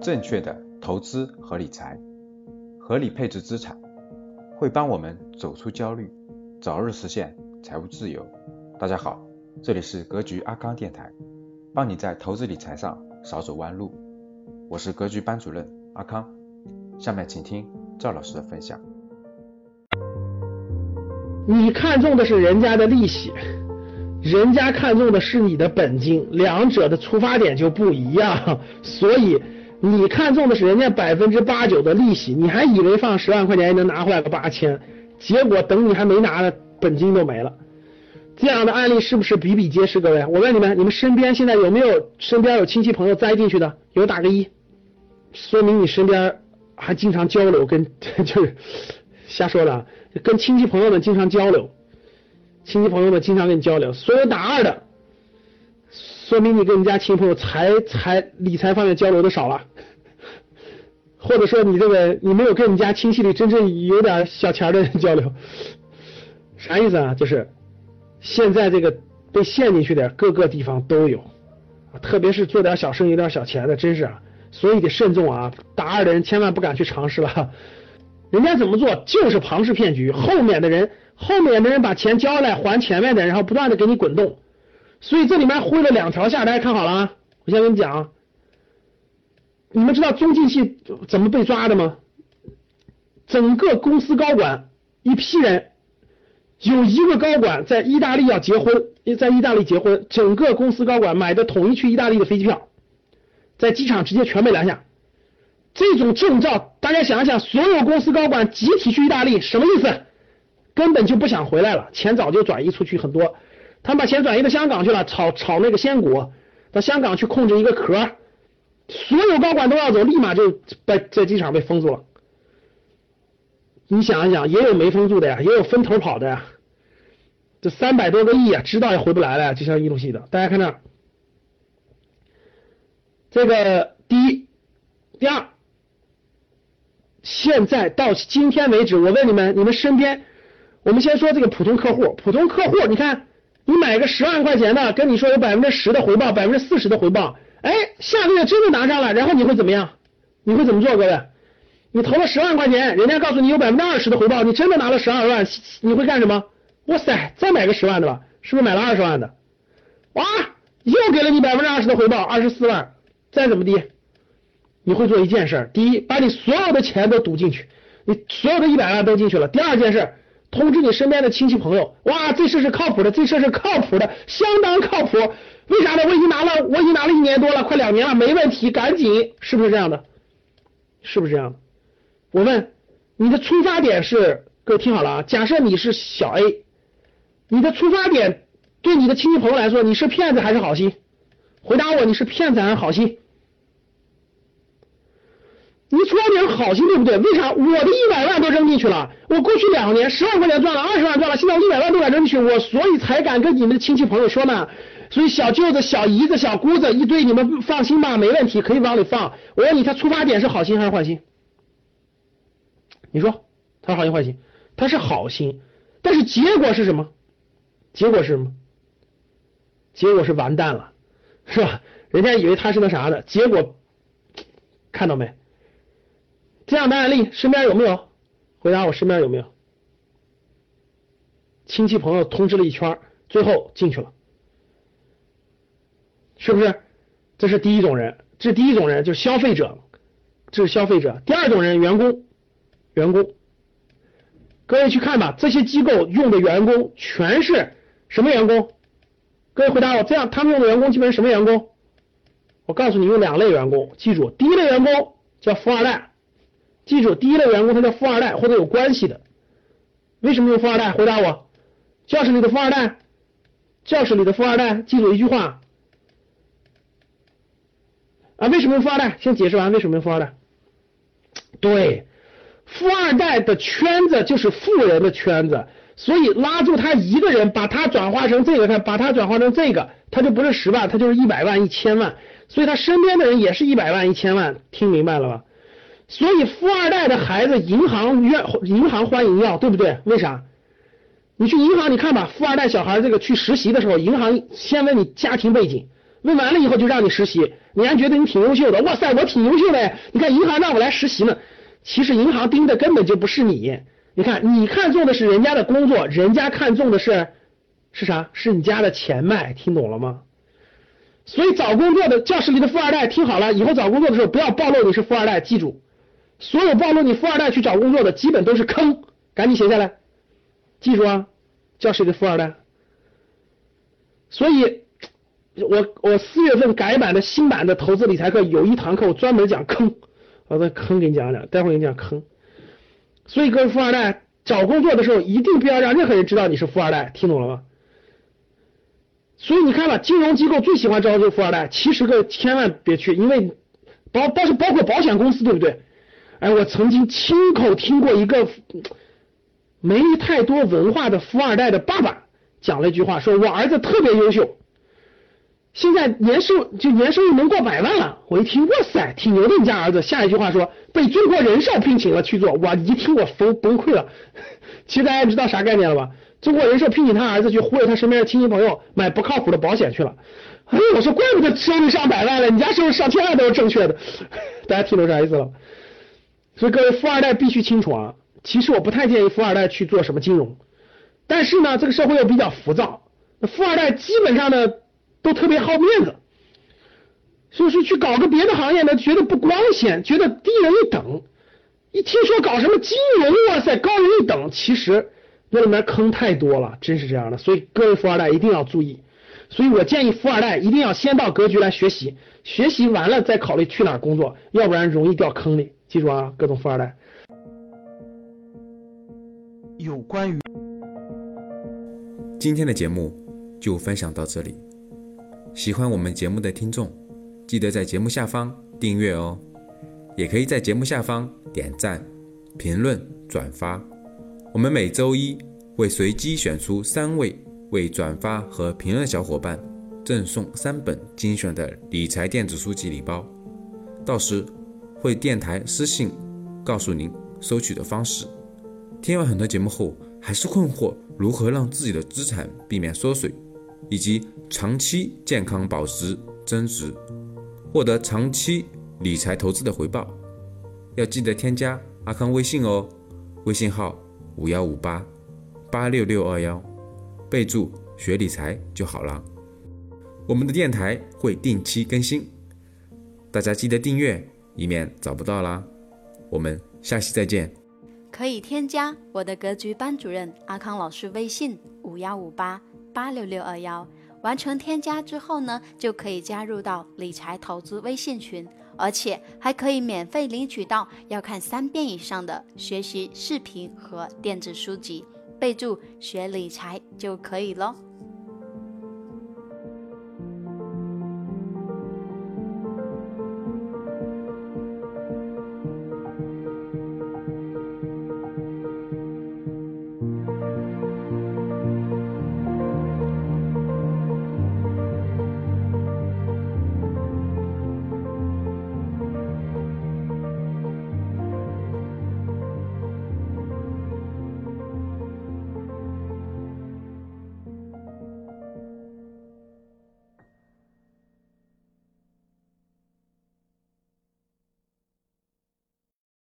正确的投资和理财，合理配置资产，会帮我们走出焦虑，早日实现财务自由。大家好，这里是格局阿康电台，帮你在投资理财上少走弯路。我是格局班主任阿康，下面请听赵老师的分享。你看中的是人家的利息，人家看中的是你的本金，两者的出发点就不一样，所以。你看中的是人家百分之八九的利息，你还以为放十万块钱能拿回来个八千，结果等你还没拿呢，本金都没了。这样的案例是不是比比皆是？各位，我问你们，你们身边现在有没有身边有亲戚朋友栽进去的？有打个一，说明你身边还经常交流，跟 就是瞎说的，跟亲戚朋友们经常交流，亲戚朋友们经常跟你交流。所有打二的。说明你跟你家亲朋友财财理财方面交流的少了，或者说你这个你没有跟你家亲戚里真正有点小钱的人交流，啥意思啊？就是现在这个被陷进去的各个地方都有，特别是做点小生意有点小钱的，真是啊，所以得慎重啊！打二的人千万不敢去尝试了，人家怎么做就是庞氏骗局，后面的人后面的人把钱交来还前面的，然后不断的给你滚动。所以这里面挥了两条线，大家看好了啊！我先跟你讲，你们知道中进器怎么被抓的吗？整个公司高管一批人，有一个高管在意大利要结婚，在意大利结婚，整个公司高管买的统一去意大利的飞机票，在机场直接全被拦下。这种证照，大家想一想，所有公司高管集体去意大利，什么意思？根本就不想回来了，钱早就转移出去很多。他们把钱转移到香港去了，炒炒那个仙股，到香港去控制一个壳，所有高管都要走，立马就在在机场被封住了。你想一想，也有没封住的呀，也有分头跑的呀。这三百多个亿啊，知道也回不来了，就像一路系的。大家看这，这个第一，第二，现在到今天为止，我问你们，你们身边，我们先说这个普通客户，普通客户，你看。你买个十万块钱的，跟你说有百分之十的回报，百分之四十的回报，哎，下个月真的拿上了，然后你会怎么样？你会怎么做，各位？你投了十万块钱，人家告诉你有百分之二十的回报，你真的拿了十二万，你会干什么？哇塞，再买个十万的吧，是不是买了二十万的？哇，又给了你百分之二十的回报，二十四万，再怎么地，你会做一件事儿，第一，把你所有的钱都赌进去，你所有的一百万都进去了。第二件事。通知你身边的亲戚朋友，哇，这事是靠谱的，这事是靠谱的，相当靠谱。为啥呢？我已经拿了，我已经拿了一年多了，快两年了，没问题，赶紧，是不是这样的？是不是这样？我问你的出发点是，各位听好了啊，假设你是小 A，你的出发点对你的亲戚朋友来说，你是骗子还是好心？回答我，你是骗子还是好心？你出发点好心对不对？为啥我的一百万都扔进去了？我过去两年十万块钱赚了，二十万赚了，现在我一百万都敢扔进去，我所以才敢跟你们的亲戚朋友说呢。所以小舅子、小姨子、小姑子一堆，你们放心吧，没问题，可以往里放。我问你，他出发点是好心还是坏心？你说他是好心坏心？他是好心，但是结果是什么？结果是什么？结果是完蛋了，是吧？人家以为他是那啥的，结果看到没？这样的案例身边有没有？回答我身边有没有？亲戚朋友通知了一圈，最后进去了，是不是？这是第一种人，这是第一种人，就是消费者，这是消费者。第二种人，员工，员工。各位去看吧，这些机构用的员工全是什么员工？各位回答我，这样他们用的员工基本是什么员工？我告诉你，用两类员工，记住，第一类员工叫富二代。记住，第一类员工他叫富二代或者有关系的。为什么用富二代？回答我，教室里的富二代，教室里的富二代。记住一句话啊，为什么用富二代？先解释完为什么用富二代。对，富二代的圈子就是富人的圈子，所以拉住他一个人，把他转化成这个，看，把他转化成这个，他就不是十万，他就是一百万、一千万，所以他身边的人也是一百万、一千万，听明白了吧？所以富二代的孩子，银行愿银行欢迎要，对不对？为啥？你去银行，你看吧，富二代小孩这个去实习的时候，银行先问你家庭背景，问完了以后就让你实习。你还觉得你挺优秀的，哇塞，我挺优秀的，你看银行让我来实习呢。其实银行盯的根本就不是你，你看你看中的是人家的工作，人家看中的是是啥？是你家的钱脉，听懂了吗？所以找工作的教室里的富二代，听好了，以后找工作的时候不要暴露你是富二代，记住，所有暴露你富二代去找工作的基本都是坑，赶紧写下来，记住啊，叫谁的富二代。所以，我我四月份改版的新版的投资理财课有一堂课我专门讲坑，我把坑给你讲讲，待会儿给你讲坑。所以各位富二代找工作的时候一定不要让任何人知道你是富二代，听懂了吗？所以你看吧，金融机构最喜欢招这富二代，其实个千万别去，因为包包是包括保险公司，对不对？哎，我曾经亲口听过一个没太多文化的富二代的爸爸讲了一句话，说我儿子特别优秀，现在年收就年收入能过百万了。我一听，哇塞，挺牛的，你家儿子。下一句话说被中国人寿聘请了去做，我，一听我崩崩溃了。其实大家知道啥概念了吧？中国人寿聘请他儿子去忽悠他身边的亲戚朋友买不靠谱的保险去了。哎，我说怪不得收入上百万了，你家收入上千万都是正确的。大家听懂啥意思了？所以各位富二代必须清楚啊。其实我不太建议富二代去做什么金融，但是呢，这个社会又比较浮躁，富二代基本上呢都特别好面子，所以说去搞个别的行业呢，觉得不光鲜，觉得低人一等。一听说搞什么金融，哇塞，高人一等，其实。那里面坑太多了，真是这样的，所以各位富二代一定要注意。所以我建议富二代一定要先到格局来学习，学习完了再考虑去哪儿工作，要不然容易掉坑里。记住啊，各种富二代。有关于今天的节目就分享到这里，喜欢我们节目的听众，记得在节目下方订阅哦，也可以在节目下方点赞、评论、转发。我们每周一会随机选出三位为转发和评论的小伙伴，赠送三本精选的理财电子书籍礼包。到时会电台私信告诉您收取的方式。听完很多节目后，还是困惑如何让自己的资产避免缩水，以及长期健康保值增值，获得长期理财投资的回报？要记得添加阿康微信哦，微信号。五幺五八八六六二幺，备注学理财就好了。我们的电台会定期更新，大家记得订阅，以免找不到啦。我们下期再见。可以添加我的格局班主任阿康老师微信五幺五八八六六二幺，完成添加之后呢，就可以加入到理财投资微信群。而且还可以免费领取到要看三遍以上的学习视频和电子书籍，备注学理财就可以了。